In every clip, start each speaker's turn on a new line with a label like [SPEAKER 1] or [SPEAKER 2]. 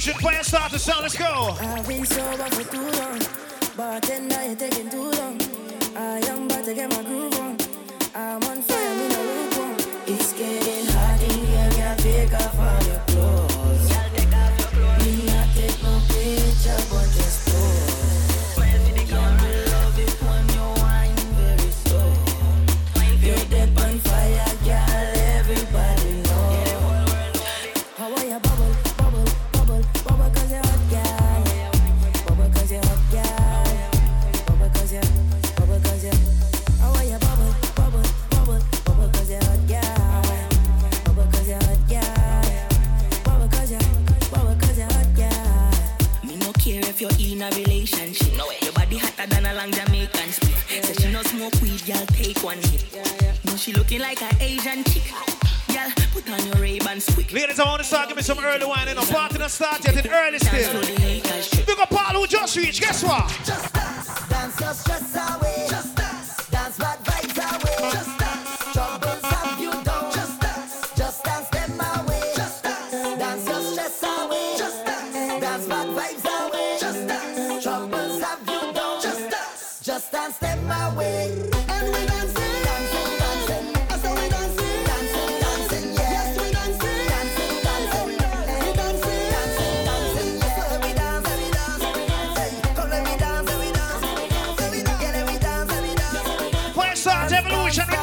[SPEAKER 1] Fusion Clan, start the sound, let's go.
[SPEAKER 2] I've been sober for too long. Taking too long. I am about to get my groove on. I'm on fire, me no lukewarm. It's getting hot in here.
[SPEAKER 3] in a relationship. No way. Your body hotter than a long Jamaican split. Yeah, Said so yeah. she no smoke weed, y'all take one hit. Yeah, yeah. Now she looking like an Asian chick. Y'all put on your Ray-Bans quick.
[SPEAKER 1] Ladies, I want to start giving some early wine. You know, party not start yet in early still. Big up Paul who just reached. Guess what?
[SPEAKER 2] Just dance, dance just stress away. Just Revolution.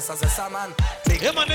[SPEAKER 2] this
[SPEAKER 1] as a
[SPEAKER 4] saman.
[SPEAKER 1] Yeah, man,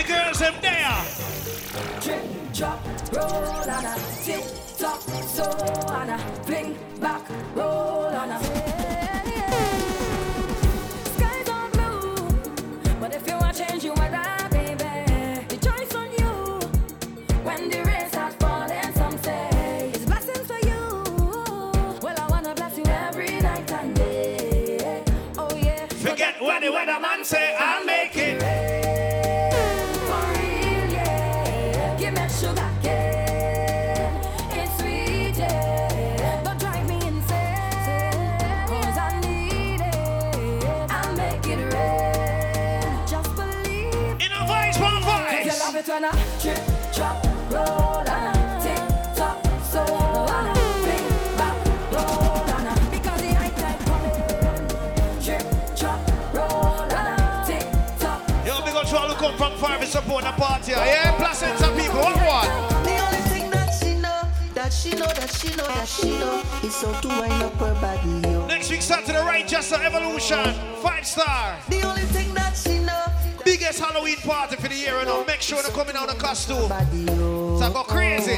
[SPEAKER 2] Bonaparte here. Yeah,
[SPEAKER 3] Placenta people, one.
[SPEAKER 5] The only thing that she know, that she know, that she know, that she know, is how to wind up her body. Yo.
[SPEAKER 3] Next week, right, just an evolution. Five star.
[SPEAKER 5] The only thing that she know.
[SPEAKER 3] Biggest Halloween party for the year, and
[SPEAKER 5] you know?
[SPEAKER 6] make
[SPEAKER 3] sure
[SPEAKER 5] to come in on
[SPEAKER 3] a
[SPEAKER 5] costume. Body. So
[SPEAKER 6] I go crazy.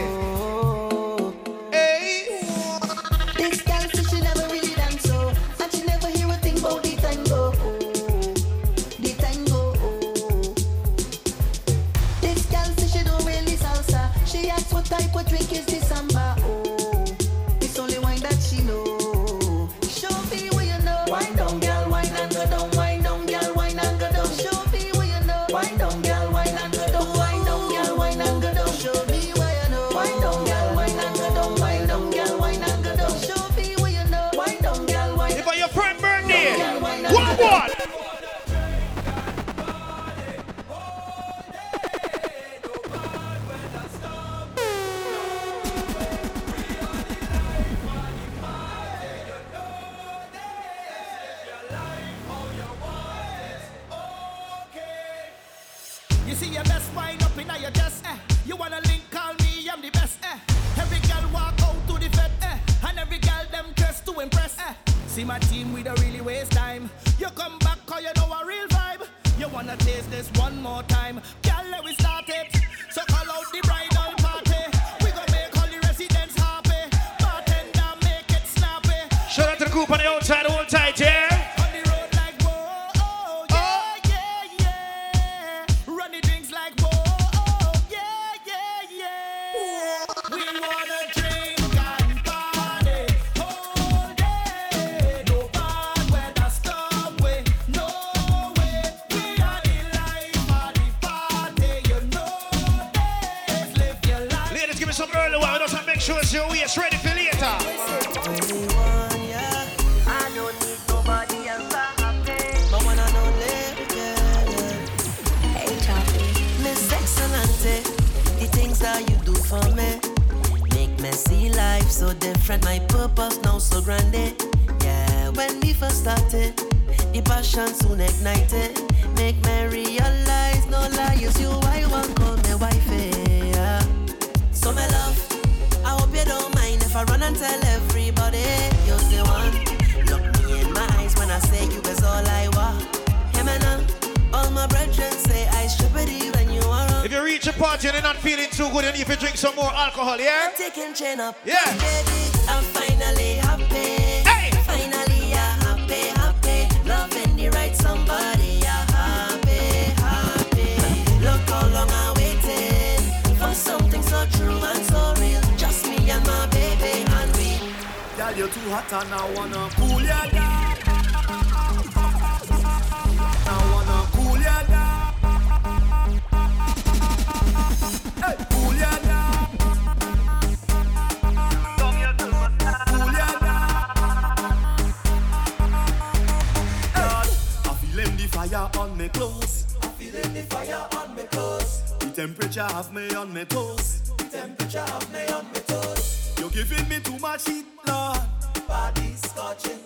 [SPEAKER 6] toes. The temperature have me on my toes. The temperature have me on my toes. You're giving me too much heat, Lord. Body's scorching.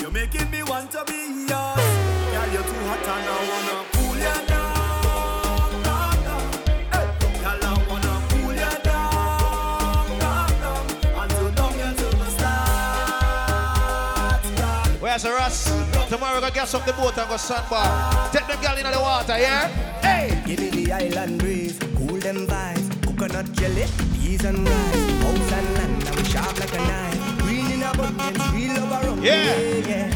[SPEAKER 6] You're making me want to be yours. Yeah, you're too hot and I wanna pull you down.
[SPEAKER 3] Where's the Russ? Tomorrow we're gonna get some the boat and go sandbar. Take them gal into the water, yeah? Hey!
[SPEAKER 2] Give me the island breeze, cool them vibes. Coconut jelly, peas and rice. House and land, I'm sharp like a knife. Green in abundance, we love our
[SPEAKER 3] yeah.
[SPEAKER 2] yeah, yeah.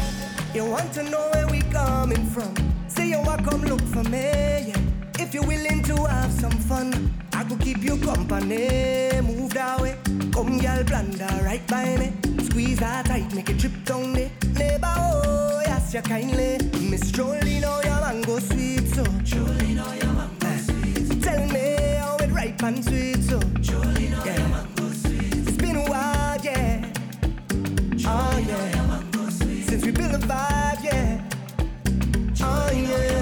[SPEAKER 2] You want to know where we coming from? Say you want come look for me, yeah. If you're willing to have some fun, I could keep you company. Move that way, come girl, blunder right by me squeeze her tight, make it drip down the neighbor. Oh, yes, you kindly. Miss Jolene, oh, your mango sweet, so. Jolene, oh, your mango sweet. Tell me how it ripe and sweet, so. Jolene, oh, yeah. your mango sweet. It's been a while, yeah. Jolene, oh, ah, yeah. your mango sweet. Since we built a vibe, yeah. Jolene, oh, yeah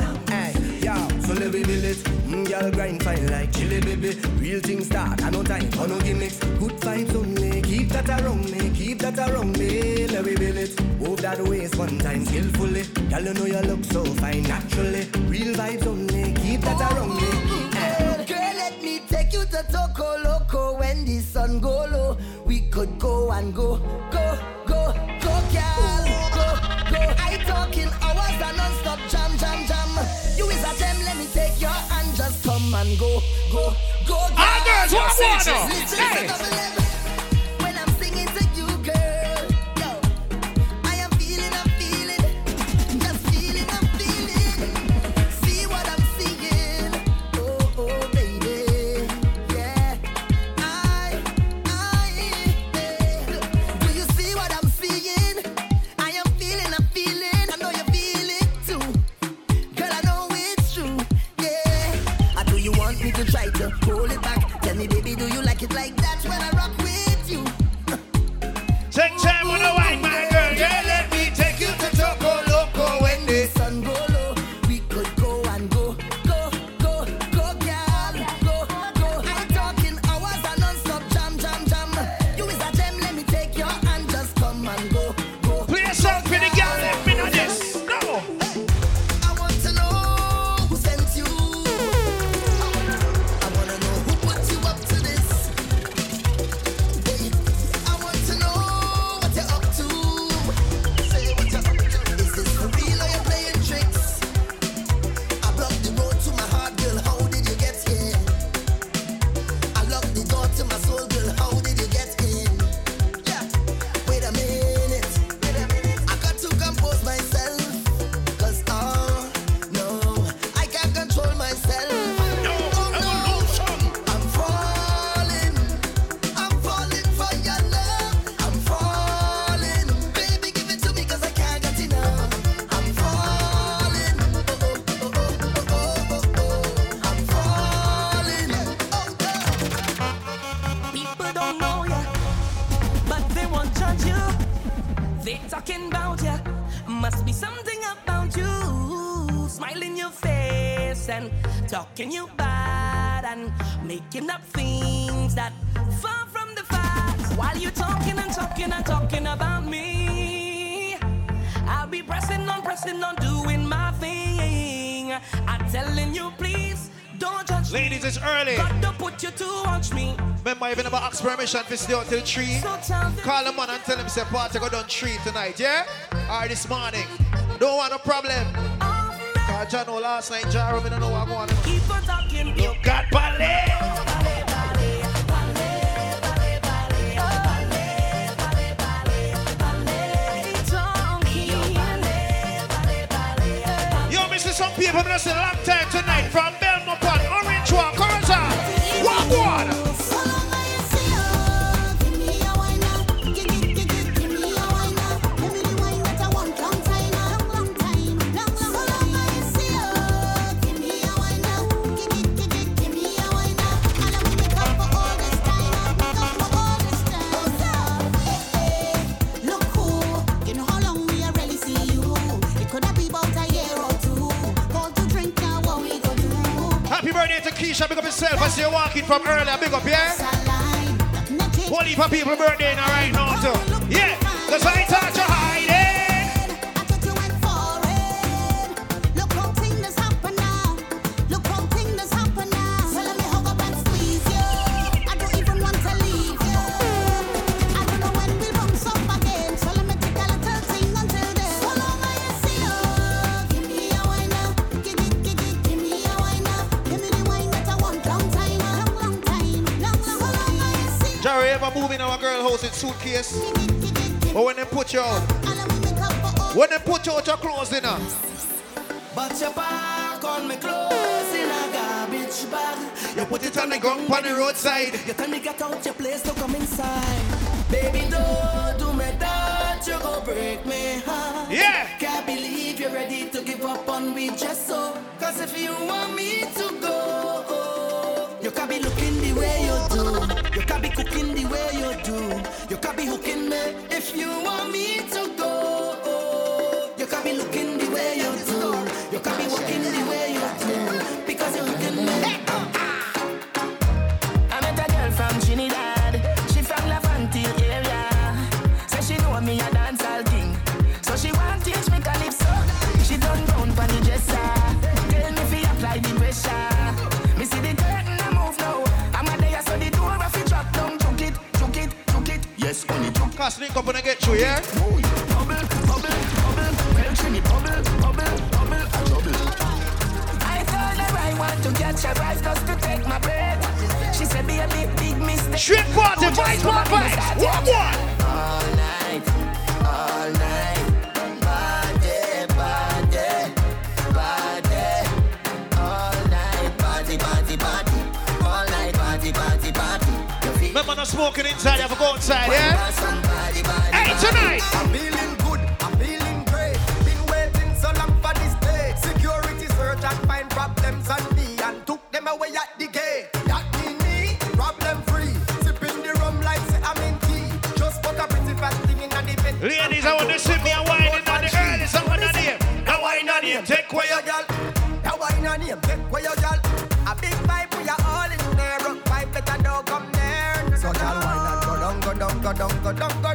[SPEAKER 7] let me build it. Mm, girl grind fine like chili baby. Real things start, I no time for no gimmicks. Good vibes only, keep that around me, keep that around me. Let me build it. Move that waist one time skillfully. Girl, you know you look so fine naturally. Real vibes only, keep that around me.
[SPEAKER 3] Girl, girl, let me take you to Toco Loco when the sun go low. We could go and go, go, go, go, girl, go, go. I talking hours and non-stop and go, go, go.
[SPEAKER 8] All girls, what water? They
[SPEAKER 3] talking
[SPEAKER 2] about ya. Must be something about you. Smiling your face and talking you bad and making up things that far from the facts. While you talking and talking and talking about me, I'll be pressing on, pressing on, doing my thing. I'm telling you, please don't judge me.
[SPEAKER 8] Ladies, it's early.
[SPEAKER 2] God don't put you to watch me.
[SPEAKER 8] Remember, even about ask permission to stay out till three.
[SPEAKER 2] So tell them
[SPEAKER 8] Call them on and tell them say party go down three tonight, yeah? Or this morning. Don't want no problem.
[SPEAKER 2] me.
[SPEAKER 8] Cause John know last night, Jaro, me don't know what going on.
[SPEAKER 2] Keep on talking.
[SPEAKER 8] You got ballet. Me some people, me see long time tonight from Belmont, Keisha. Big up yourself as you're walking from earlier. Big up, yeah? Heap of people birthday now right now too. Yeah, cause I you ever move in our girl house in suitcase? Or when they put you out? When they put you out your clothes in her?
[SPEAKER 3] But your back on me clothes in a garbage bag.
[SPEAKER 8] You put it on the ground on the roadside.
[SPEAKER 3] You tell me get out your place to come inside. Baby, don't do me that, you go break me heart.
[SPEAKER 8] Yeah.
[SPEAKER 3] Can't believe you're ready to give up on me just so. Cause if you want me to go, you can be looking do. You can be hooking me if you want me to go. You can't be looking the way you do. You can be walking the Vegas link up when I get you, yeah?
[SPEAKER 9] My
[SPEAKER 3] party, one.
[SPEAKER 5] All night.
[SPEAKER 3] Remember not smoking inside, you have to go outside, yeah?
[SPEAKER 5] Somebody, body,
[SPEAKER 3] Hey, tonight!
[SPEAKER 10] I'm feeling good, I'm feeling great. Been waiting so long for this day. Security search and find problems on me and took them away at the gate. That mean me, problem free. Sipping the rum like say I'm in tea. Just put a pretty fat thing in the bed.
[SPEAKER 3] Ladies, I want to see me a whining on the early song on the name. Now wine on him, take away your
[SPEAKER 10] girl. Now wine on him, take away your girl. A big pipe, we are all in there. Rock pipe, better don't come near. So girl, wine and go down, go down, go down, go down, go down, go
[SPEAKER 11] down,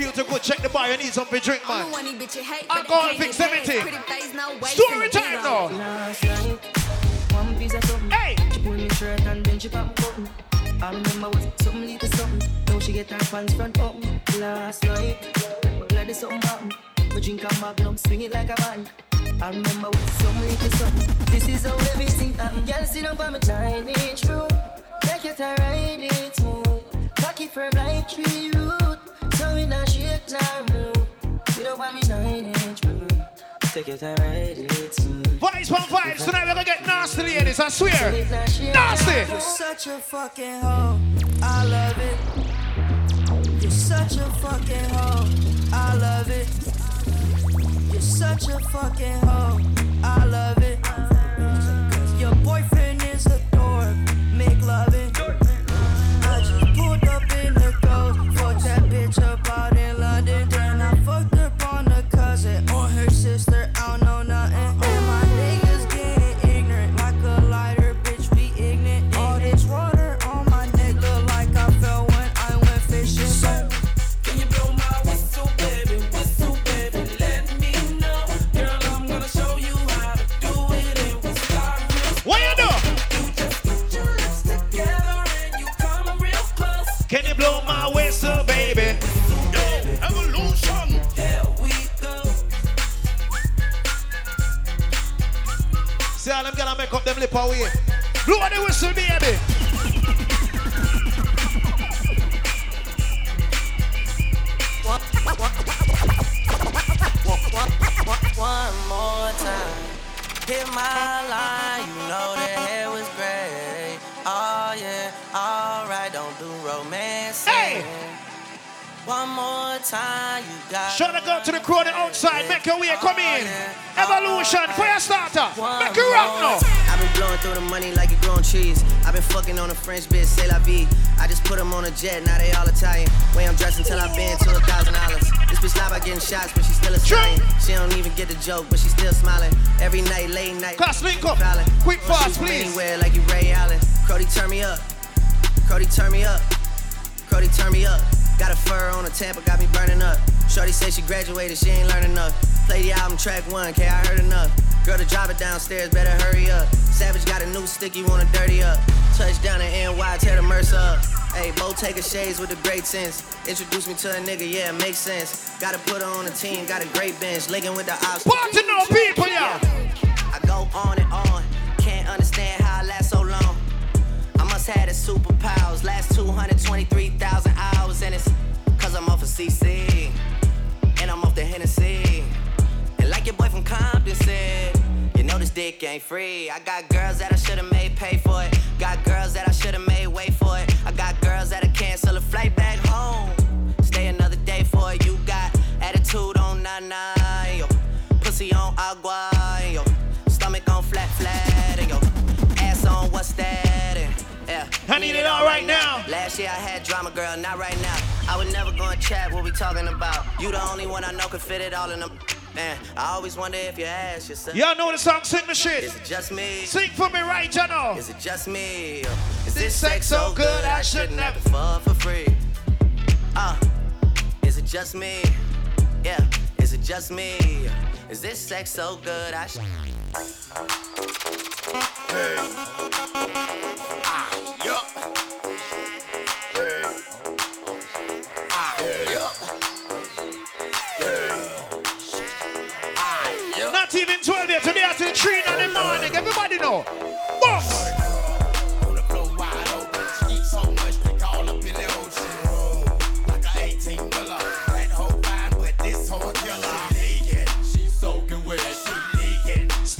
[SPEAKER 3] you don't feel too good, check the bar. You need something to drink, man.
[SPEAKER 9] one these bitches hate.
[SPEAKER 3] I'm
[SPEAKER 9] but they
[SPEAKER 3] going
[SPEAKER 9] can't
[SPEAKER 3] fix everything.
[SPEAKER 9] Pretty face, no waist,
[SPEAKER 3] Story
[SPEAKER 9] a
[SPEAKER 3] time
[SPEAKER 9] beat
[SPEAKER 3] now.
[SPEAKER 9] on.
[SPEAKER 12] Last night, one piece of something.
[SPEAKER 3] Hey.
[SPEAKER 12] She pull me shirt and then she pop button. I remember was something little something. Now she get her pants front up. Last night, glad there's something happen. We drink a magnum, swing it like a band. I remember was something little something. This is how everything happen. Girl, sit up on my nine inch room. Take it and ride it smooth. Cocky firm like tree root. Take it and ride it smooth.
[SPEAKER 3] Vibes vibes. Tonight we're gonna get nasty, ladies. I swear. Nasty.
[SPEAKER 2] You're such a fucking hoe. I love it. You're such a fucking hoe. I love it. You're such a fucking hoe. I love it. Your boyfriend is a dork. Make. I just pulled up in the ghost. That bitch up sister. I don't know nothing.
[SPEAKER 3] Out to the the outside. Make your way, come in. Evolution, fire starter. Make it rock now.
[SPEAKER 5] I've been blowing through the money like it growing trees. I've been fucking on a French bitch, say la vie. I just put them on a jet, now they all Italian. Way I'm dressed until I've been to a thousand dollars. This bitch lie about getting shots, but she still a stallion. She don't even get the joke, but she still smiling. Every night, late night.
[SPEAKER 3] Class link up. Quick fast, please.
[SPEAKER 5] Anywhere like you Ray Allen. Crody, turn me up. Crody, turn me up. Crody, turn me up. Got a fur on a Tampa, got me burning up. Shorty say she graduated, she ain't learning enough. Play the album track one, K, I heard enough. Girl to drive it downstairs, better hurry up. Savage got a new stick, you wanna dirty up. Touchdown in NY, tear the Mercer up. Hey, Bo Taker shades with a great sense. Introduce me to a nigga, yeah, makes sense. Gotta put her on a team, got a great bench. Linking with the ops.
[SPEAKER 3] Party no people, yeah.
[SPEAKER 5] I go on and on. Can't understand how I last so long. I must have the superpowers. Last 223,000 hours, and it's cause I'm off of CC. I'm off the Hennessy. And like your boy from Compton said, you know this dick ain't free. I got girls that I should've made pay for it. Got girls that I should've made wait for it. I got girls that'll cancel a flight back home. Stay another day for it. You got attitude on nana, yo. Pussy on agua,
[SPEAKER 3] I need it all right now.
[SPEAKER 5] Last year I had drama, girl, not right now. I would never go and chat what we talking about. You the only one I know could fit it all in them. Man, I always wonder if you ask yourself.
[SPEAKER 3] Y'all know the song, sing the shit.
[SPEAKER 5] Is it just me?
[SPEAKER 3] Sing for me right, know.
[SPEAKER 5] Is it just me? Is this sex so good I shouldn't have to fuck for free? Uh, is it just me? Yeah, is it just me? Is this sex so good I should?
[SPEAKER 3] Not even 12 yet, today the 3 in the morning. Everybody know.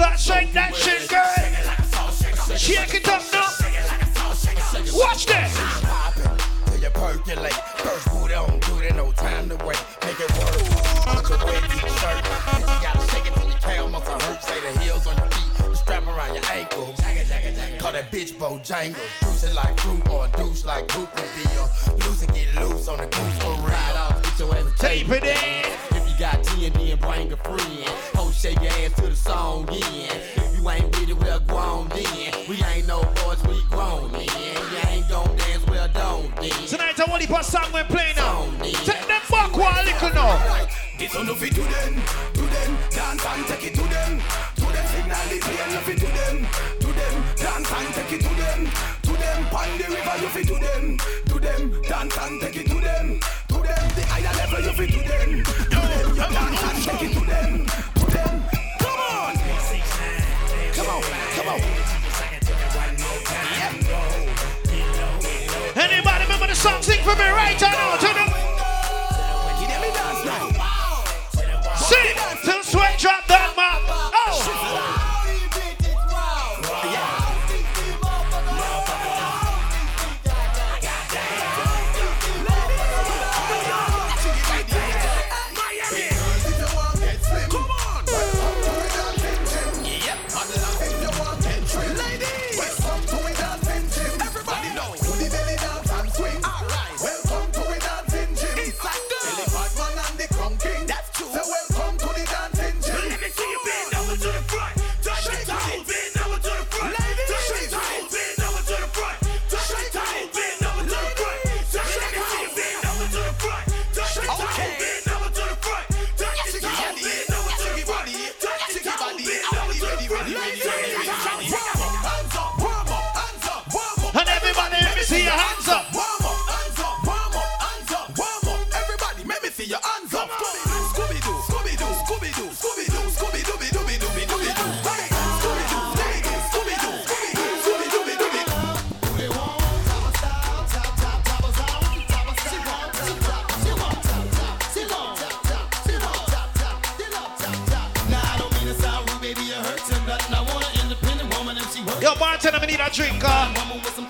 [SPEAKER 3] Start shake that shit, girl. Shake it up now. Watch this.
[SPEAKER 13] You percolate. First boot on, do it, no time to wait. Make it work. Put your wet t-shirt. You gotta shake it till your tail muscle hurt. Say the heels on your feet, strap around your ankle. Call that bitch Bojangle. Juice it like fruit or douche like Cooper Beer. Loose and get loose on the goose real. Ride off, get your ass
[SPEAKER 3] Tape it in.
[SPEAKER 13] If you got T and then bring a friend. Ho, shake your ass to the song in. If you ain't with it, well, grown then. We ain't no boys, we grown then. You ain't gon' dance, well, don't then.
[SPEAKER 3] Tonight I want to put song we play now. Take them back one little now.
[SPEAKER 13] This on the fit to them, to them, dance and take it to them, to them signal it play and you fit to them, to them, dance and take it to them, to them, pan the river you fit to them, to them, dance and take it to them, to them, the higher level you fit to them, to them, you dance and take it to them, to them, come on, come on, come on.
[SPEAKER 3] Anybody remember the song? Sing for me right now. To the Sing till sweat drop I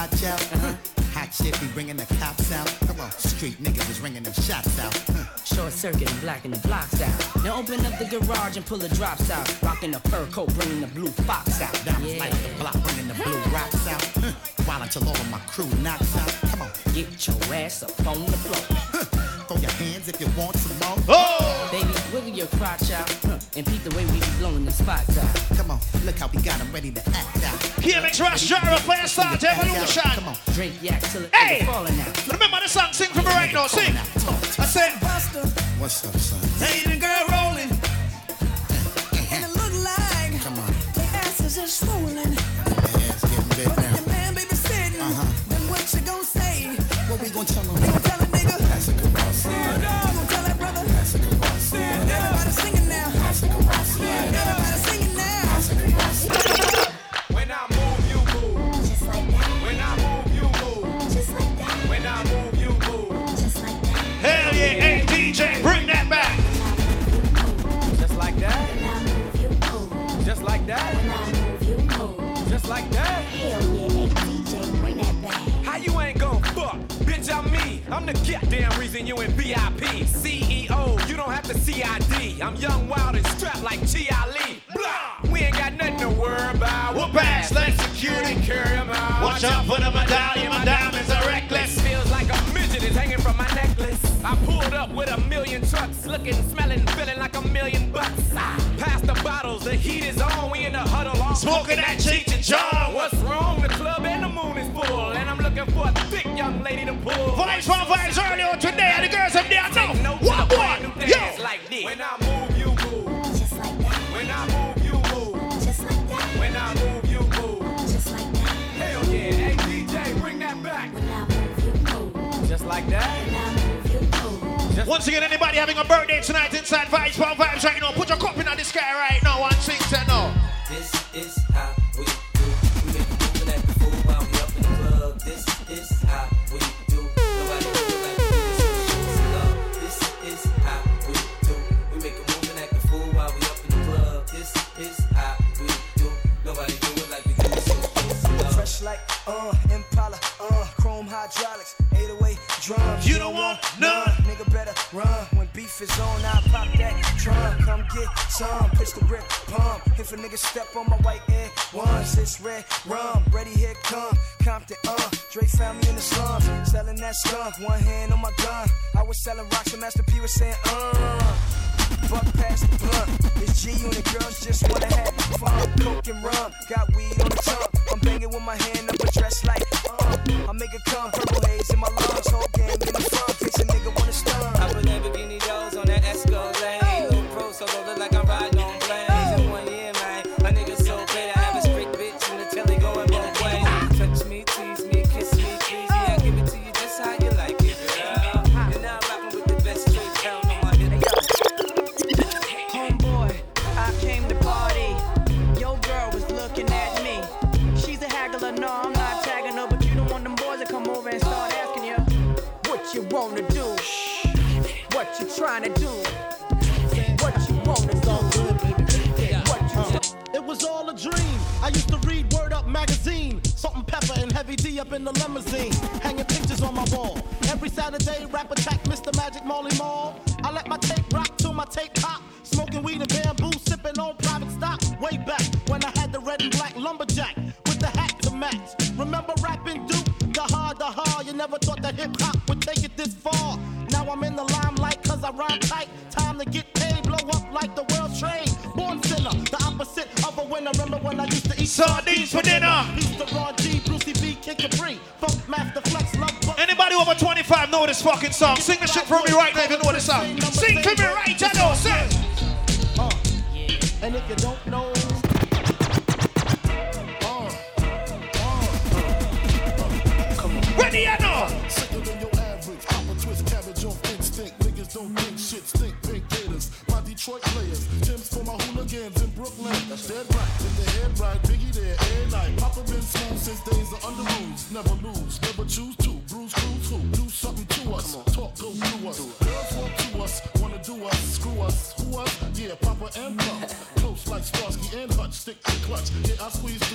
[SPEAKER 14] watch out. Uh-huh. Hot shit be bringing the cops out. Come on, street niggas is ringing them shots out. Huh.
[SPEAKER 15] Short circuit and blacking the blocks out. Now open up the garage and pull the drops out. Rocking the fur coat, bringing the blue fox out.
[SPEAKER 14] Diamonds
[SPEAKER 15] Yeah.
[SPEAKER 14] like the block, bringing the blue rocks out. Huh. While until all of my crew knocks out. Come on,
[SPEAKER 15] Get your ass up on the floor.
[SPEAKER 14] huh. throw your hands if you want some more.
[SPEAKER 3] Oh!
[SPEAKER 15] Baby, wiggle your crotch out. Huh. And peep the way we be blowing the spots out.
[SPEAKER 14] Come on, look how we got them ready to act out.
[SPEAKER 3] KMX Rush Gyro Player Start Evolution.
[SPEAKER 14] Come on,
[SPEAKER 15] Drink yak till it
[SPEAKER 3] Hey!
[SPEAKER 15] hey. falling out.
[SPEAKER 3] Remember the song, sing for me right now, sing. I said,
[SPEAKER 14] what's up, son?
[SPEAKER 16] Hey, the girl rolling. And it look like
[SPEAKER 14] Come on,
[SPEAKER 16] the ass is just swollen.
[SPEAKER 14] yeah, it's getting big now.
[SPEAKER 16] The man baby sitting.
[SPEAKER 14] Uh-huh.
[SPEAKER 16] Then what you gonna say?
[SPEAKER 14] What we gonna tell them?
[SPEAKER 17] I'm the goddamn reason you in VIP. CEO, you don't have to CID. I'm young, wild, and strapped like Chi Ali. Blah! We ain't got nothing to worry about.
[SPEAKER 3] Whoop ass, let's
[SPEAKER 17] security carry 'em out.
[SPEAKER 3] Watch out for the medallion, my diamonds are reckless.
[SPEAKER 17] Feels like a midget is hanging from my necklace. I pulled up with a million trucks, looking, smelling, feeling like a million bucks. Ah, Pass the bottles, the heat is on. We in the huddle, all
[SPEAKER 3] Smoking that Cheech and Chong.
[SPEAKER 17] What's wrong? The club and the moon is full, looking for a thick young lady to pull.
[SPEAKER 3] Vibes from vibes earlier today, and the girls up there
[SPEAKER 17] Take
[SPEAKER 3] know.
[SPEAKER 17] note
[SPEAKER 3] What
[SPEAKER 17] of the brand
[SPEAKER 3] one? Yo!
[SPEAKER 17] like this. When I move, you move.
[SPEAKER 11] Just like that,
[SPEAKER 17] When I move, you move.
[SPEAKER 11] just like that,
[SPEAKER 17] When I move, you move.
[SPEAKER 11] just like that.
[SPEAKER 17] Hell yeah, hey DJ, bring that back.
[SPEAKER 11] When I move, you move.
[SPEAKER 17] Just like that.
[SPEAKER 11] When I move, you move.
[SPEAKER 3] Once again, anybody having a birthday tonight inside Vibes from Vibes right now, put your cup in on the sky right now and sing to no.
[SPEAKER 16] Beef is on. I pop that trunk. Come get some pistol grip pump. If a nigga step on my white air once, it's red rum. Ready here come Compton. Uh, Dre found me in the slums, selling that skunk. One hand on my gun. I was selling rocks and Master P was saying uh. Buck past the blunt. It's G and the girls just wanna have fun. Coke and rum, got weed on the tongue. Banging with my hand up a dress like uh. I make it come, purple haze in my lungs. Whole gang in the front, case a nigga wanna stun.
[SPEAKER 2] I put Lamborghini doors on that Escalade. Little pro solo look like I'm
[SPEAKER 18] no, I'm not tagging her, but you don't want them boys to come over and start asking you what you wanna do, what you trying to do, what you wanna do.
[SPEAKER 14] It was all a dream. I used to read Word Up magazine. Salt-n-Pepa and heavy D up in the limousine. Hanging pictures on my wall. Every Saturday, rap attack Mr. Magic Marley Marl. I let my tape rock till my tape pop. Smoking weed and
[SPEAKER 3] Bambu, know this fucking song? Sing the shit for me right now if you know this song. Sing for me right now, sir.
[SPEAKER 14] Uh, and if you don't know,
[SPEAKER 3] Ready or no?
[SPEAKER 16] Sicker than your average. Papa twist cabbage off instinct. Niggas don't think shit. Stink pink gators. My Detroit players. Tim's for my hooligans in Brooklyn. That's dead right. In the head right. Biggie there. Air night. Papa been smooth since days of Underoos. Never lose.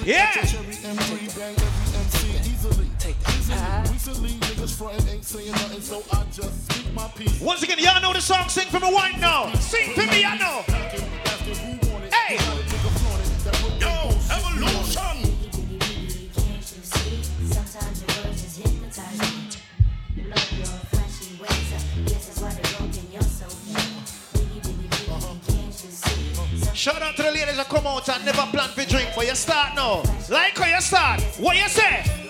[SPEAKER 16] Yeah. Cherry M3. Bang every MC easily. Take easily. Recently, niggas frontin' ain't saying nothing, so I just speak my piece.
[SPEAKER 3] Once again, y'all know the song. Sing for me right now. Sing for me, y'all know. That come out and never plan for drink, but you start now. Like how you start. What you say?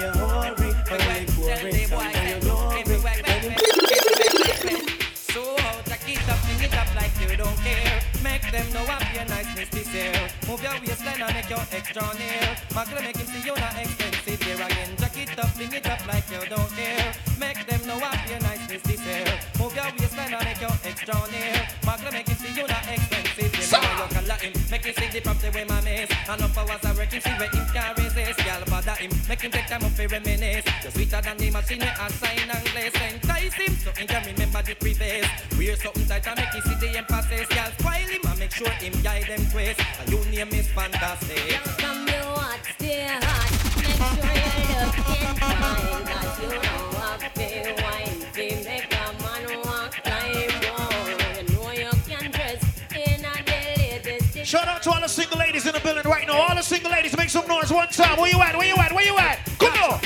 [SPEAKER 10] You. So
[SPEAKER 19] keep up, it up like you don't care. Make them know year. Move your waistline and make your near. Make see you not expensive here again. It up, it up like you don't care. Make them know year. Move your waistline and make your near. Make see you not expensive you the property where my miss. And up hours I work him, see bother him, make him take time up for reminisce. You're sweeter than the machine, I sign and glaze. Entice him, so he can remember the preface. Wear something tight and make him see the emphasis. Girl spoil him and make sure him guide them twist. And your name is fantastic.
[SPEAKER 20] Come you hot, stay hot. Make sure you're looking fine. Cause you know I feel wine. Feel make
[SPEAKER 3] Shout out to all the single ladies in the building right now. All the single ladies, make some noise one time. Where you at? Where you at? Where you at? Come on.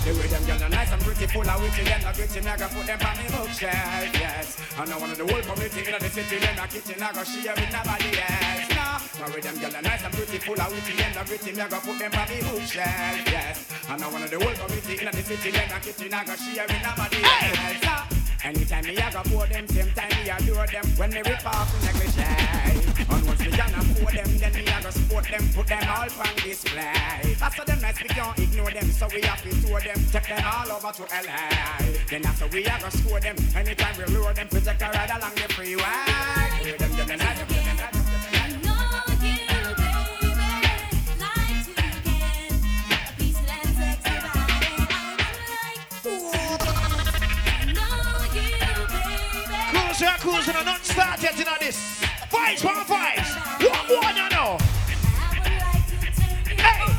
[SPEAKER 17] The way them girls are nice and pretty, full of witty, and a gritty, me I go put them on me bookshelf, yes. And I one of the whole community in the city, them a kitchen, I go share with nobody else, no. The way them girls are nice and pretty, full of witty, and a gritty, me I go put them on me bookshelf, yes. And I one of the whole community in the city, them a kitchen, I go share with nobody else, no. Anytime me I go pour them, same time me I do them when me rip off the negligee. And once me can afford them, then me a go support them, put them all on display. How them nice, we can't ignore them, so we have to tour them, take them all over to LA. Then after we a go score them, anytime we lure them, we take a ride along the freeway. Hear them,
[SPEAKER 3] Cruise, yeah, cruise, and not start yet, this. Vibes, one vibes. What one, you know? Hey!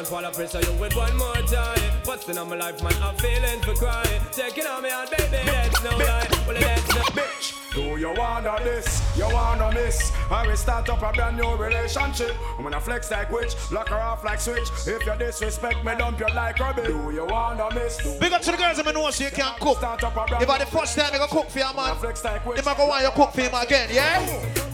[SPEAKER 21] Blind Don't fall a pressure you with one more time Busting on my life man I'm feeling for crying Taking on me out baby That's no lie Well that's no
[SPEAKER 17] Bitch, do you wanna this? You wanna miss? I will start up a brand new relationship. I'm gonna flex like witch, lock her off like switch. If you disrespect me, dump you like rubbish. Do you wanna miss? Do
[SPEAKER 3] Big up to the girls that know so you can't cook.
[SPEAKER 17] Start up a brand
[SPEAKER 3] If I the first time you go cook for your man, if I go want you cook for him again, yeah?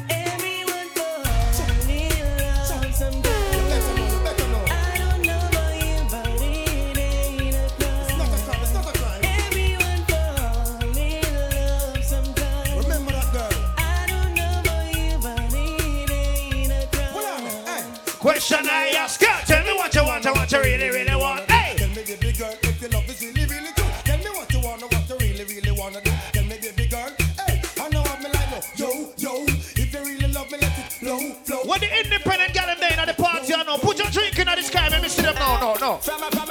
[SPEAKER 3] Question I ask you, tell me what you want, what you really, really want. Hey!
[SPEAKER 10] Tell me, baby girl, if your love is really, really true. Tell me what you wanna, what you really, really wanna do. Tell me, baby girl, hey, I know what me like, no. Yo, yo, if you really love me, let it flow, flow.
[SPEAKER 3] When the independent gal them there at the party, you know, put your drink in the sky, let me see them. No, no, no.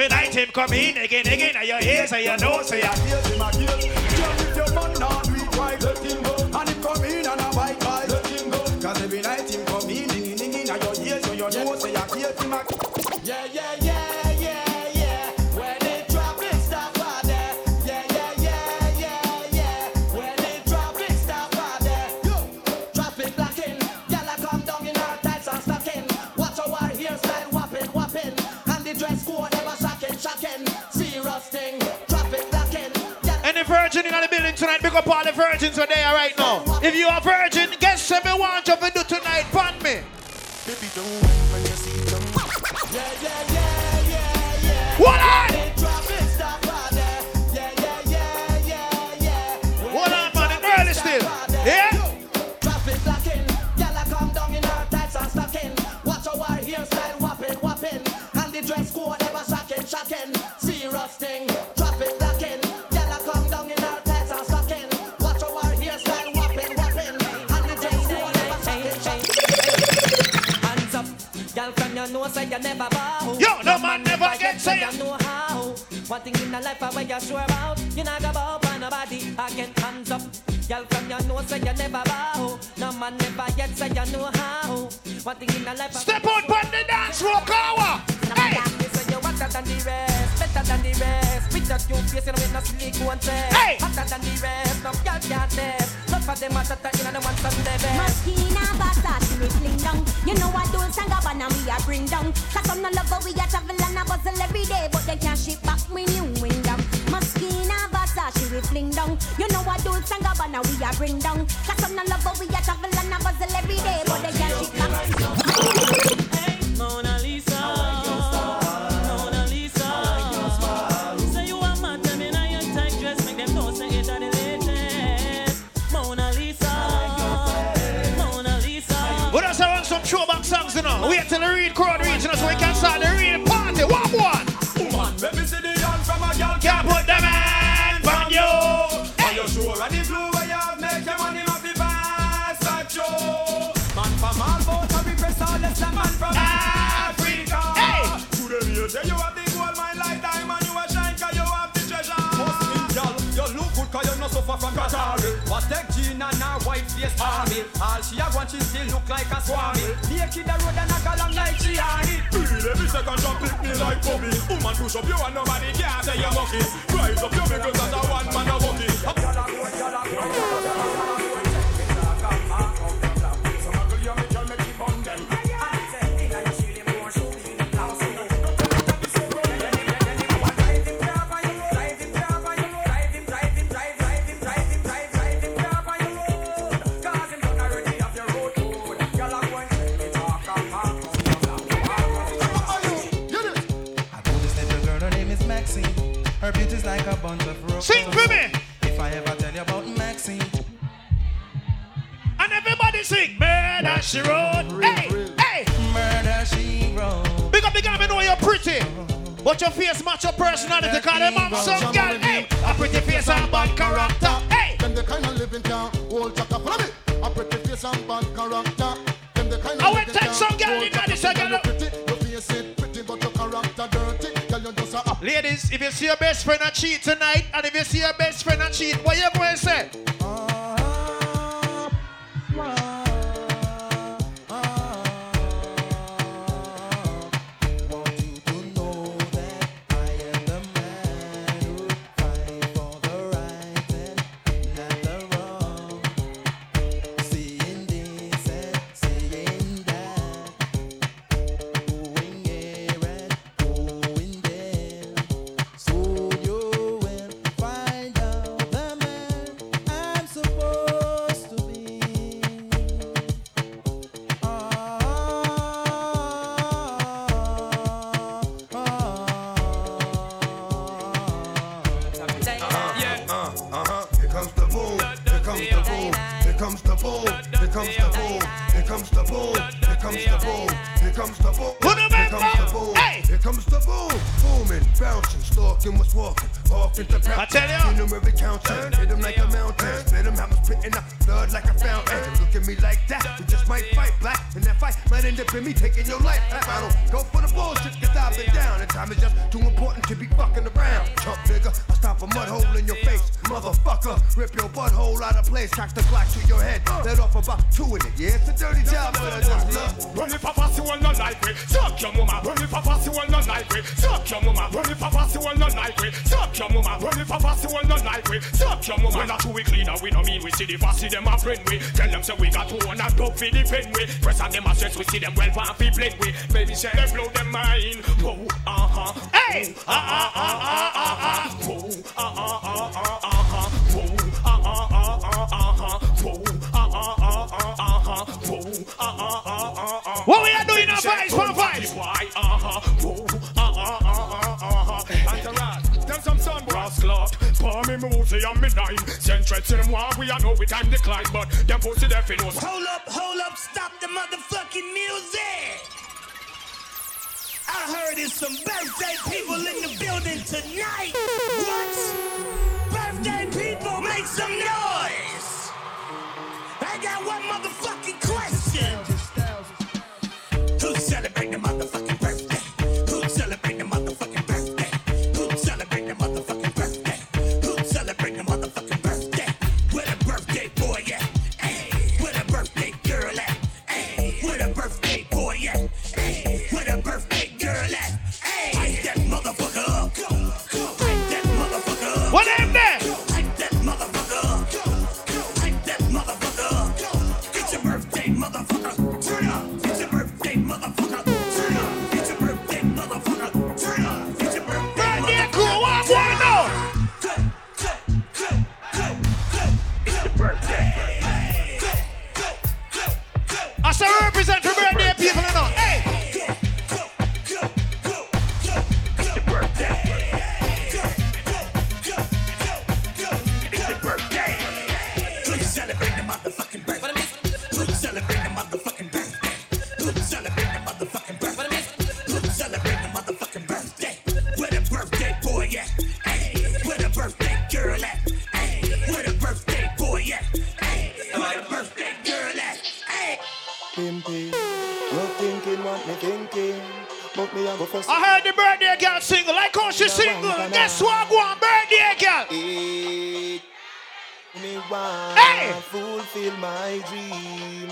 [SPEAKER 17] If
[SPEAKER 3] you him, come in again, again, and your ears and your nose and your tonight, big up all the virgins who are there right now. If you are virgin, guess what me want you to do tonight, pan me.
[SPEAKER 10] Baby, don't when you see them.
[SPEAKER 19] Yeah, yeah, yeah, yeah, yeah.
[SPEAKER 3] What on?
[SPEAKER 19] Say you never bow.
[SPEAKER 3] No man never
[SPEAKER 19] yet say you know how. One thing in a life.
[SPEAKER 3] Step out on the dance floor, Kawa. Hey.
[SPEAKER 19] So you hotter than the rest, better than the rest. With that cute face, you know with no slick one test.
[SPEAKER 3] Hey.
[SPEAKER 19] Hotter than the rest, no girl can't test. Not for them hotter than you know the ones from the best.
[SPEAKER 20] Moschino Versace we fling down You know I don't sang about now we a bring down Cause some no love but we a travel and a bustle every day But they can't ship back me new window Moschino Versace we fling down roots and Gabbana we are bring down. Cause I'm not lover, we are travel and a buzzle every day. But
[SPEAKER 22] Mona Lisa. Mona Lisa. Say you are mad, tell me now tight dress. Make them know say it are the latest. Mona Lisa. Mona Lisa.
[SPEAKER 3] What else I want some throwback songs, you know? Wait till the read crowd reach, you
[SPEAKER 17] know? Like Bobby. Woman push up you and nobody can say you're monkey. Rise up your make as a say they blow them mind. Whoa, uh huh. Hey, ah ah ah ah ah ah. Whoa, ah ah ah ah ah ah. Whoa, ah ah ah ah ah ah. Whoa, ah ah ah ah ah ah. Whoa, ah ah ah ah ah.
[SPEAKER 3] What we are doing now, vibes, for vibes.
[SPEAKER 17] Why, uh-huh, whoa, uh-uh, uh-uh, uh-huh. Entourage, them some sun brass cloth. Pour me Moosey and me nine. Send threats to them while we are we time decline. But them pussy them finnos.
[SPEAKER 23] Hold up, hold up, stop the motherfucking music. I heard it's some birthday people in the building tonight. What? Birthday people, make some noise.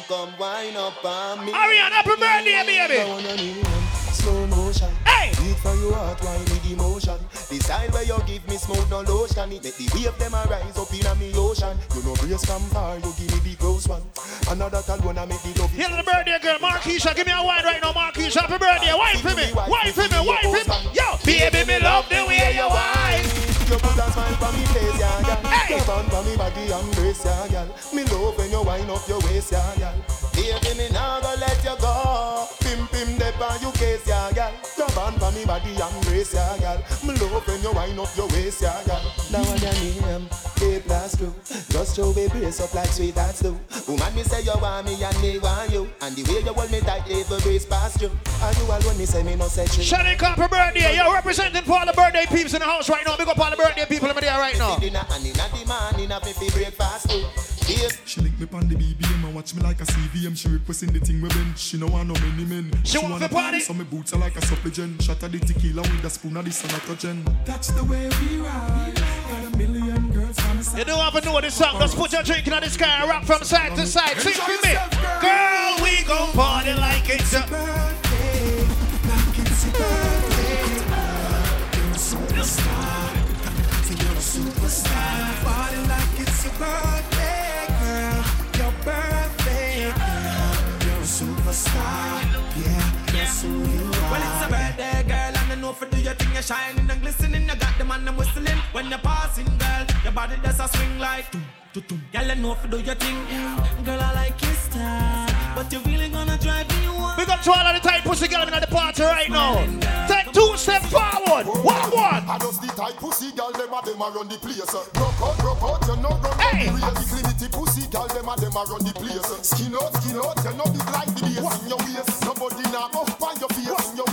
[SPEAKER 24] Come wine up on me.
[SPEAKER 3] Ariana, happy birthday, baby.
[SPEAKER 24] I wanna name Slow motion.
[SPEAKER 3] Hey!
[SPEAKER 24] Beat for your heart, wine with emotion. The style where you give me smooth no lotion. It make the wave them a rise up in a me ocean. You know brace from far, you give me the gross one. Another tall one I make the love.
[SPEAKER 3] Here's the birthday girl, Marquisha. Give me a wine right now, Marquisha. Happy birthday. Wine for me. Wine for me. Wine for me. Yo, baby, me love the way you wine.
[SPEAKER 24] You put a smile for me face, yeah, girl. Hey. Your band for me body embrace, yeah, girl. Me love when you wind up your waist, yeah, girl. Baby, me nah go let you go. Pim pim on you case, yeah, girl. Your band for me body embrace, yeah, girl. Me love when you wind up your waist, yeah, girl. Now one your name, Cape Last Crew. Just show me brace up like sweet and stew. Woman, me say you want me and me want you. And the way you hold me tight, every breeze past you. And you alone, me say me no say true.
[SPEAKER 3] Shutting happy birthday. Yo, representing for all the birthday peeps in the house right now. Big up all the birthday people in there right now.
[SPEAKER 24] Dinner and inna the morning, have me fi breakfast too.
[SPEAKER 25] She lick me pon the BBM and watch me like a CVM. She requesting the thing we bench. She no want no many men.
[SPEAKER 3] She want
[SPEAKER 25] wanna
[SPEAKER 3] the party.
[SPEAKER 25] So me boots are like a supplicant. Shot of the tequila with a spoon of the sanatogen. That's the way we ride. Got a million girls on the.
[SPEAKER 3] You don't have to know this song. Just put your drink in the sky and rock from side to side. Sing me. Girl, we gon' party like it's a
[SPEAKER 25] birthday. Like it's your birthday. You're a superstar. You're a superstar. Party like it's your birthday, girl. Your birthday, girl. You're a superstar.
[SPEAKER 2] Well, it's a birthday, girl, and I know for do your thing, you're shining and glistening. You got the man them whistling when you're passing, girl. Your body does a swing like. Doom, doom. Girl, I know for do your thing, girl, I like your style, but you're really gonna drive me wild.
[SPEAKER 3] Big up to all of the tight pussy girl in the party right now. Take two steps forward. One.
[SPEAKER 26] I just the tight pussy girl, them a them a run the place. Rock out, rock out, you know run hey. the race. The pussy girl, them a them a run the place. Skin out, skin out, you know big like the bass. On your waist, nobody now up on your face.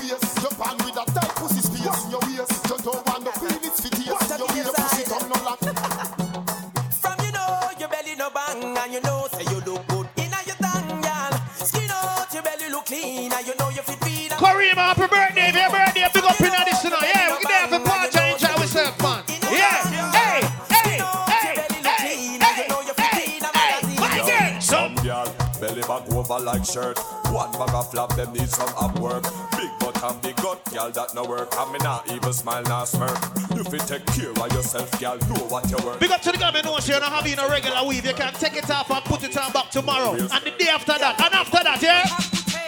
[SPEAKER 27] Like shirt. One bag of flap, them need some up work. Big butt and big gut, girl that no work. And me not even smile, not smirk. You fit take care of yourself, girl. Know what you work.
[SPEAKER 3] Big up to the government knows you're not having a regular weave. You can take it off and put it on back tomorrow. And the day after that. And after that, yeah?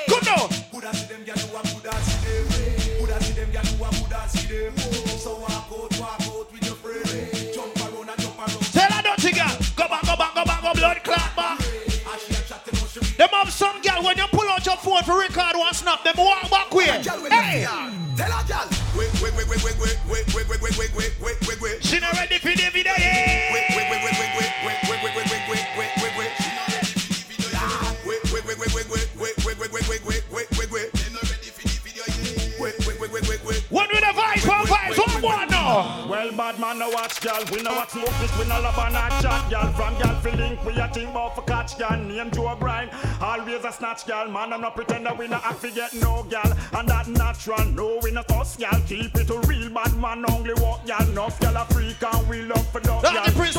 [SPEAKER 3] Good now.
[SPEAKER 13] Coulda see them, girl, you a coulda see them. Coulda see them, girl, you a coulda see them. So walk out, walk out with your friend. Jump around and jump around.
[SPEAKER 3] Tell her dirty girl. Go back, go back, go back, go blood clot back. Them have some girl when you pull out your phone for record one snap, them walk back way. Hey!
[SPEAKER 13] Tell her, girl.
[SPEAKER 17] Well, bad man, no watch, girl. We know what smoke this, we no love and not chat, girl. From girl feeling, we a think about for catch, girl. Name Joe Grind, always a snatch, girl. Man, I'm not pretend that we not act to get no, girl. And that natural, no, we not us, girl. Keep it a real bad man, only walk, girl. Enough, girl, a freak and we love for dog, girl.
[SPEAKER 3] That's the Prince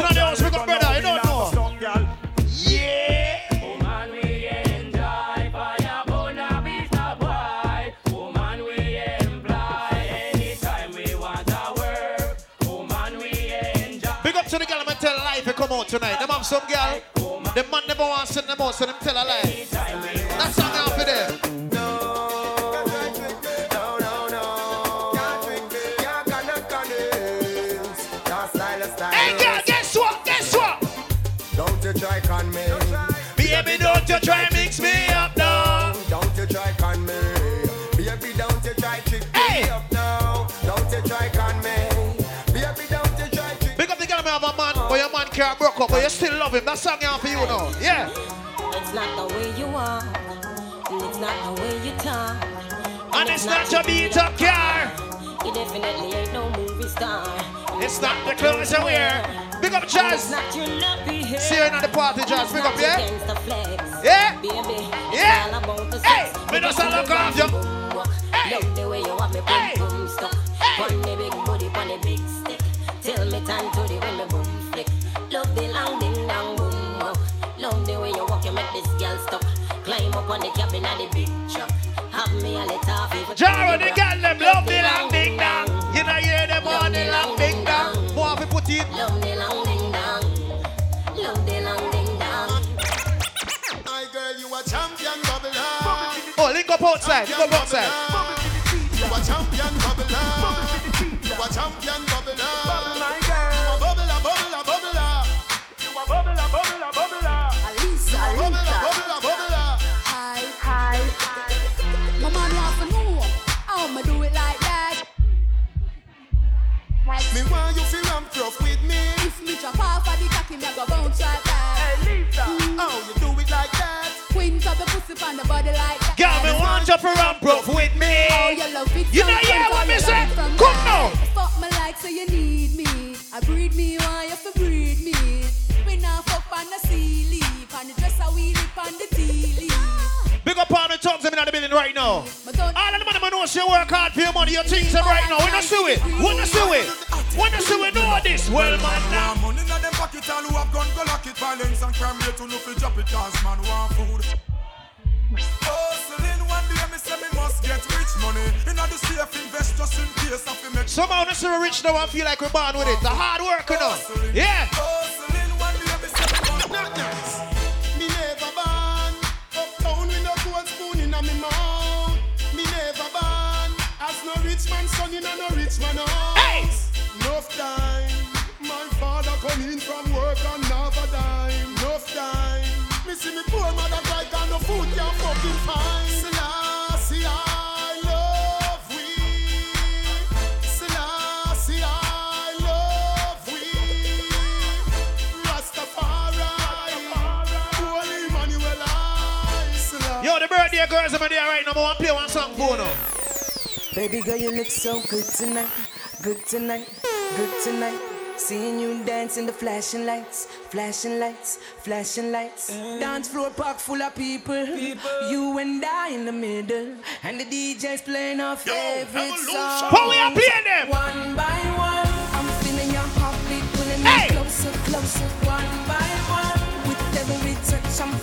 [SPEAKER 3] tonight. Them have some girl, the man never wants to send them out, so them tell a lie. Can't broke up, but you still love him. That song out for you now. Yeah.
[SPEAKER 20] It's not the way you are, it's not the way you talk.
[SPEAKER 3] And it's not your beat up car.
[SPEAKER 20] You definitely ain't no movie star.
[SPEAKER 3] It's not the clothes you wear. Big up Jazz.
[SPEAKER 20] It's not your nappy hair.
[SPEAKER 3] See you in the party, Jazz. Big up,
[SPEAKER 20] Not
[SPEAKER 3] yeah?
[SPEAKER 20] against the flex.
[SPEAKER 3] Yeah?
[SPEAKER 20] Baby,
[SPEAKER 3] Yeah?
[SPEAKER 20] it's all about the
[SPEAKER 3] Hey, me just a look off you.
[SPEAKER 20] Hey, Love the way you want me boom boom stuck. Pon the big booty, pon the big stick. Tell me time to the when me boom flick. On the cabin of the big truck. Have me a let off if
[SPEAKER 3] Jaro, the girl them love the long ding dong. You know hear them on the long ding dong. More of it put it.
[SPEAKER 20] Love the long ding dong. Love the long ding dong.
[SPEAKER 24] My girl, you a champion bubbler.
[SPEAKER 3] Oh, link up outside. Link up outside. For ramp rough with me.
[SPEAKER 28] Oh, you love it.
[SPEAKER 3] You
[SPEAKER 28] from
[SPEAKER 3] know, yeah, what
[SPEAKER 28] and
[SPEAKER 3] me
[SPEAKER 28] you
[SPEAKER 3] say?
[SPEAKER 28] love it from
[SPEAKER 3] Come
[SPEAKER 28] back.
[SPEAKER 3] now.
[SPEAKER 28] Fuck me like so you need me. I breed me, you want you to breed me. We now fuck on the sea leaf, on the dresser we lip on the tea leaf.
[SPEAKER 3] Big up all the thugs them in the building right now. All of the money man know say work hard for your money, your things them right now. We not see it. We not see it. We not see it. Know this. Well, man, now.
[SPEAKER 29] Money in them pocket, all who have gun go lock it. Violence and crime rate, who no fi drop it, cause man want food. Hustling one oh, day, me say me must get rich money. Inna the safe, invest just in case I fi make.
[SPEAKER 3] Somehow, not so rich now and feel like we're born with it. The hard work, you know. Yeah.
[SPEAKER 29] Hustling one day, me say me must
[SPEAKER 24] Me never born uptown with no gold spoon in me mouth. Me never born as no rich man son in no rich man house. Enough time, my father come in from work and never dime. Enough time, me see me poor mother cry and no food can fucking find.
[SPEAKER 3] Girls are there right now. I want to play one song for now.
[SPEAKER 2] Baby girl, you look so good tonight, good tonight, good tonight. Seeing you dance in the flashing lights, flashing lights, flashing lights. Mm. Dance floor packed full of people. people. You and I in the middle, and the DJ's playing our favorite song.
[SPEAKER 3] How we are playing them?
[SPEAKER 2] One by one, I'm feeling your heartbeat pulling me closer, closer. One by One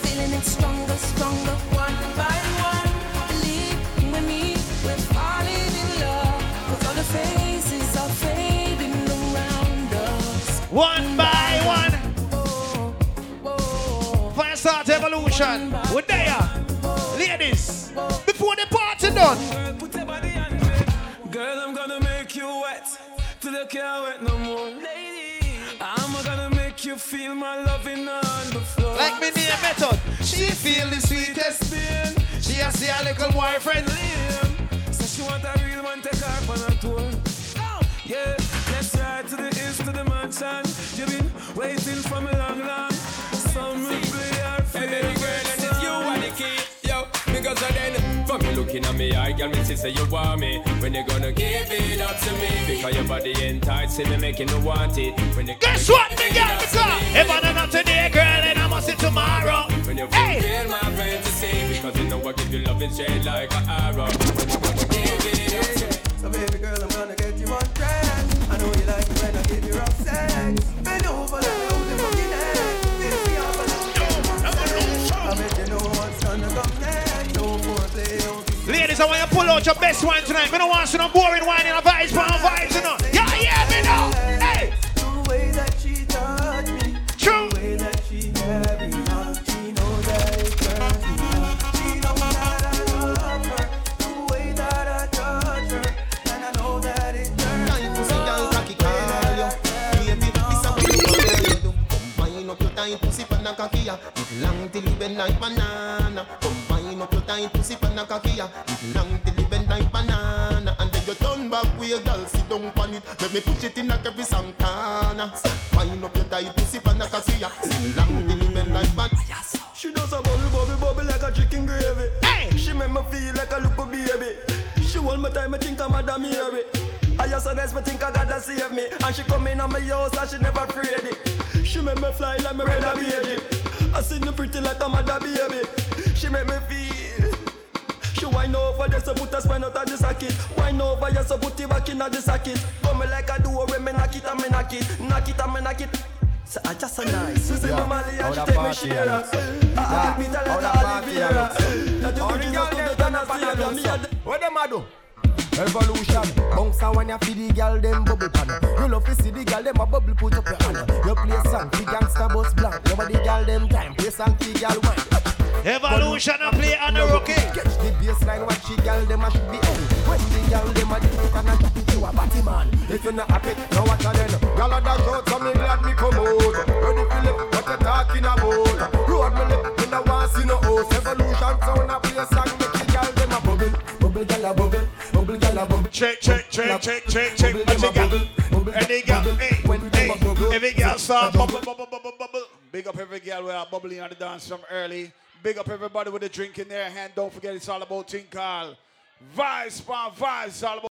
[SPEAKER 2] by one, believe with me, we're falling in love. 'Cause all the faces are fading around us.
[SPEAKER 3] One by one. Fire start evolution. We're there. Ladies, before the party done.
[SPEAKER 17] Girl, I'm gonna make you wet till you can't wet no more. I'm gonna make you feel my loving on the floor.
[SPEAKER 3] Like me name method. She feel the sweetest pain. She has see a little boyfriend.
[SPEAKER 17] So she want a real man take her on a tour. Yeah, let's ride to the east to the mansion. You've been waiting for me long, long. Some will play our
[SPEAKER 30] baby girl, and it's you and the key, yo. Because of then, from me looking at me, I got me to say you want me. When you gonna give it up to me? Because your body enticing me, making me want it. When you
[SPEAKER 3] Guess what, me girl? Because if I don't know today, girl, then I must see tomorrow.
[SPEAKER 30] When you fulfill my fantasy, because you know I give you loving straight like an arrow. When you gonna give it up to me?
[SPEAKER 10] So baby girl, I'm gonna get you undressed. I know you like it when I give you rough sex. Bend over, let me hold your fucking head. This me off and I bet you know what's gonna come next. Foreplay,
[SPEAKER 3] I want you to pull out your best wine tonight. Me don't want no boring wine in a vibes, pound vibes, you know. Yeah, yeah, me know. Hey.
[SPEAKER 10] The way that she touch me.
[SPEAKER 3] True.
[SPEAKER 10] The way that she me.
[SPEAKER 24] Long till you like banana. Combine up your cocky turn back with girl, sit down on it. Let me push it in like every Santana. Combine up your tight pussy pan a cocky ya. It long till you bend like banana.
[SPEAKER 10] She does a bubble, bubble, bubble like a chicken gravy. She make me feel like a little baby. She hold my time, I think I'm a Madam Mary. I just suggest me think I gotta save me. And she come in on my house and she never afraid it. She make me fly like me red a baby. I see me pretty like a mother baby. She make me feel. Wind over the
[SPEAKER 4] so put a spine out of the socket. Wine over you, so put it back in the socket. Go me like I do when me knock it and me knock it, knock it and me knock it. So I just a nice. Yeah. Ah,
[SPEAKER 10] ah,
[SPEAKER 4] me
[SPEAKER 10] How
[SPEAKER 4] and she take me
[SPEAKER 10] party?
[SPEAKER 4] I
[SPEAKER 10] Yeah.
[SPEAKER 4] the
[SPEAKER 10] How that party,
[SPEAKER 4] Oliviera.
[SPEAKER 10] Alex?
[SPEAKER 4] That you
[SPEAKER 10] All the girl them turn
[SPEAKER 4] the
[SPEAKER 10] up the.
[SPEAKER 4] Me
[SPEAKER 10] dance. What them a do? Evolution, bounce and when you feed the girl them bubble pan. You love to see the girl them a bubble put up your hand. You play song, the gangsta boss blank. Nobody girl them time, play song, the girl wine.
[SPEAKER 3] Evolution and play on the rookie.
[SPEAKER 10] Catch the baseline, watch the girl them a should be on. When the girl them a dip it and a drop it, you a batty man. If you not happy, now watch her then. Girl a dash out, so me glad me come out. Ready for lip, what you talking about? Road me lip, me no want see no host. Evolution sound a play song, make the girl them a bubble, bubble girl a bubble, bubble girl a bubble.
[SPEAKER 3] Check, check, check, check, check, check. Watch it, girl. Any girl, hey, hey. Every girl start bubble, bubble, bubble, bubble. Big up every girl we are bubbling on the dance from early. Big up everybody with a drink in their hand. Don't forget it's all about thing Vice, man. It's all about